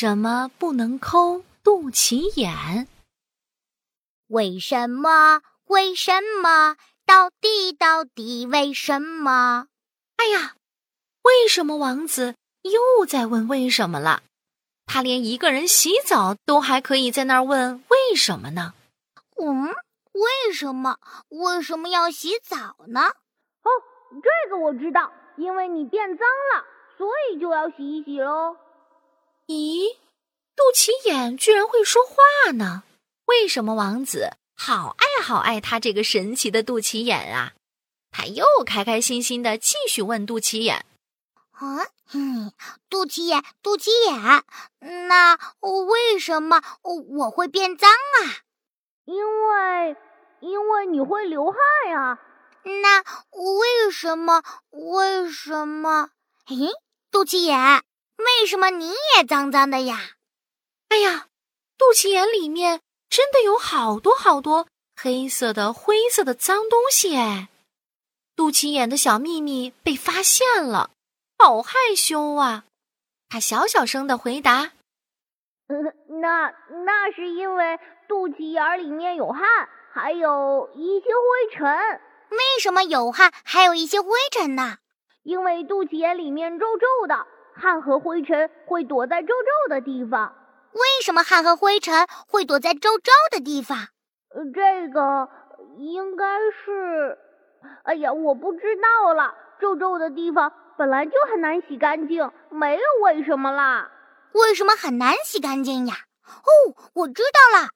什么不能抠肚脐眼？为什么？为什么？到底到底为什么？哎呀，为什么王子又在问为什么了？他连一个人洗澡都还可以在那儿问为什么呢？嗯，为什么？为什么要洗澡呢？哦，这个我知道，因为你变脏了，所以就要洗一洗喽。咦，肚脐眼居然会说话呢？为什么王子？好爱好爱他这个神奇的肚脐眼啊！他又开开心心的继续问肚脐眼：“啊，嗯，肚脐眼，肚脐眼，那为什么我会变脏啊？因为，因为你会流汗呀。那为什么？为什么？诶，肚脐眼，为什么你也脏脏的呀？哎呀，肚脐眼里面。”真的有好多好多黑色的、灰色的脏东西哎！肚脐眼的小秘密被发现了，好害羞啊！他小小声的回答：“那那是因为肚脐眼里面有汗，还有一些灰尘。为什么有汗，还有一些灰尘呢？因为肚脐眼里面皱皱的，汗和灰尘会躲在皱皱的地方。”为什么汗和灰尘会躲在皱皱的地方？呃，这个应该是……哎呀，我不知道了。皱皱的地方本来就很难洗干净，没有为什么啦。为什么很难洗干净呀？哦，我知道了。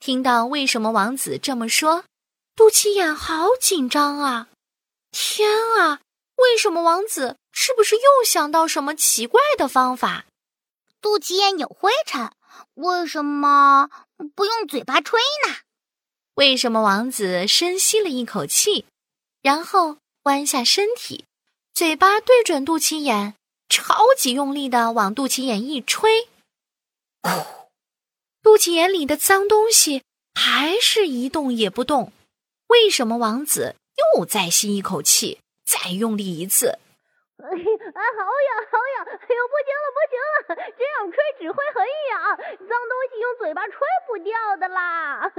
听到为什么王子这么说，肚脐眼好紧张啊！天啊，为什么王子是不是又想到什么奇怪的方法？肚脐眼有灰尘，为什么不用嘴巴吹呢？为什么王子深吸了一口气，然后弯下身体，嘴巴对准肚脐眼，超级用力的往肚脐眼一吹，呼 肚脐眼里的脏东西还是一动也不动。为什么王子又再吸一口气，再用力一次？哎，好痒，好痒！哎呦，不行了，不行了，这样吹只会很痒，脏东西用嘴巴吹不掉的啦。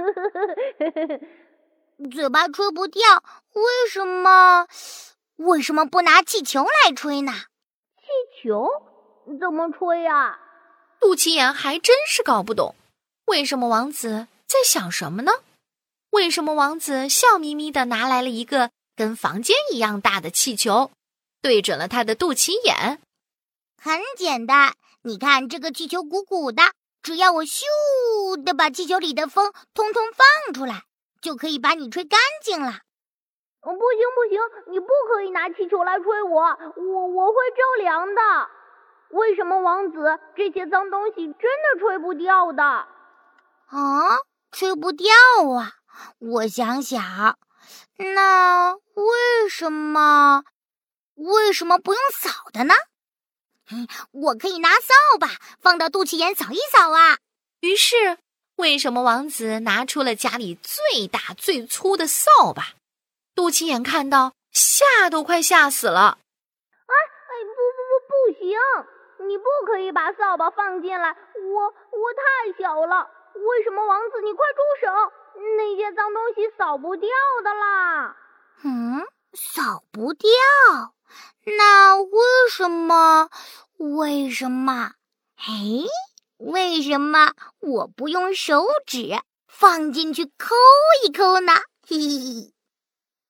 嘴巴吹不掉，为什么？为什么不拿气球来吹呢？气球怎么吹呀？肚脐眼还真是搞不懂，为什么王子在想什么呢？为什么王子笑眯眯的拿来了一个跟房间一样大的气球？对准了他的肚脐眼，很简单。你看这个气球鼓鼓的，只要我咻的把气球里的风通通放出来，就可以把你吹干净了。不行不行，你不可以拿气球来吹我，我我会着凉的。为什么王子这些脏东西真的吹不掉的？啊，吹不掉啊！我想想，那为什么？为什么不用扫的呢？嗯，我可以拿扫把放到肚脐眼扫一扫啊。于是，为什么王子拿出了家里最大最粗的扫把？肚脐眼看到，吓都快吓死了。哎哎，不不不，不行！你不可以把扫把放进来，我我太小了。为什么王子？你快住手！那些脏东西扫不掉的啦。嗯，扫不掉。那为什么？为什么？哎，为什么我不用手指放进去抠一抠呢？嘿嘿嘿！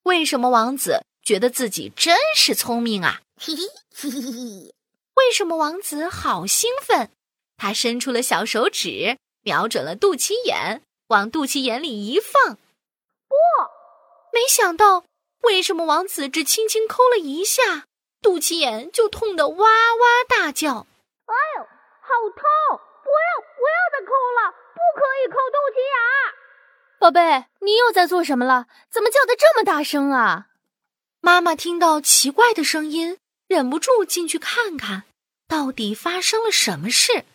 为什么王子觉得自己真是聪明啊？嘿嘿嘿嘿嘿！为什么王子好兴奋？他伸出了小手指，瞄准了肚脐眼，往肚脐眼里一放。不，没想到，为什么王子只轻轻抠了一下？肚脐眼就痛得哇哇大叫，哎呦，好痛！不要不要再抠了，不可以抠肚脐眼。宝贝，你又在做什么了？怎么叫的这么大声啊？妈妈听到奇怪的声音，忍不住进去看看，到底发生了什么事？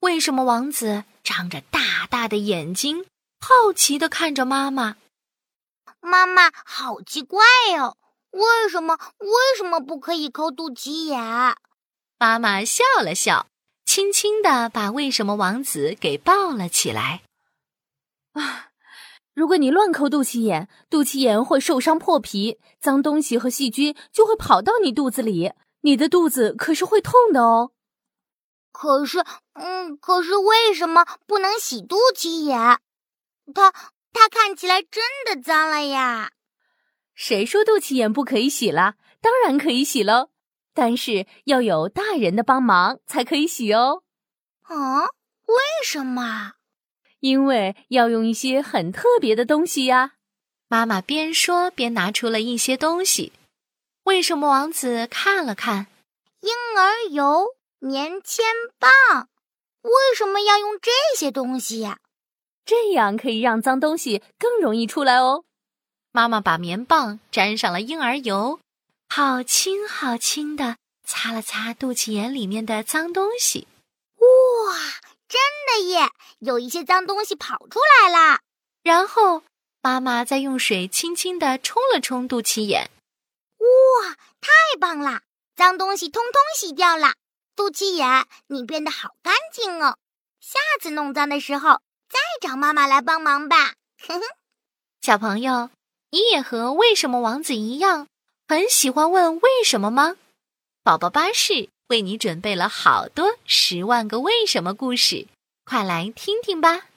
为什么王子张着大大的眼睛，好奇的看着妈妈？妈妈，好奇怪哟。为什么？为什么不可以抠肚脐眼？妈妈笑了笑，轻轻的把为什么王子给抱了起来。啊，如果你乱抠肚脐眼，肚脐眼会受伤破皮，脏东西和细菌就会跑到你肚子里，你的肚子可是会痛的哦。可是，嗯，可是为什么不能洗肚脐眼？它它看起来真的脏了呀！谁说肚脐眼不可以洗了？当然可以洗喽，但是要有大人的帮忙才可以洗哦。啊？为什么？因为要用一些很特别的东西呀。妈妈边说边拿出了一些东西。为什么王子看了看？婴儿油、棉签棒，为什么要用这些东西呀？这样可以让脏东西更容易出来哦。妈妈把棉棒沾上了婴儿油，好轻好轻的擦了擦肚脐眼里面的脏东西。哇，真的耶！有一些脏东西跑出来了。然后妈妈再用水轻轻的冲了冲肚脐眼。哇，太棒了！脏东西通通洗掉了。肚脐眼，你变得好干净哦。下次弄脏的时候，再找妈妈来帮忙吧。哼哼，小朋友。你也和为什么王子一样，很喜欢问为什么吗？宝宝巴士为你准备了好多十万个为什么故事，快来听听吧。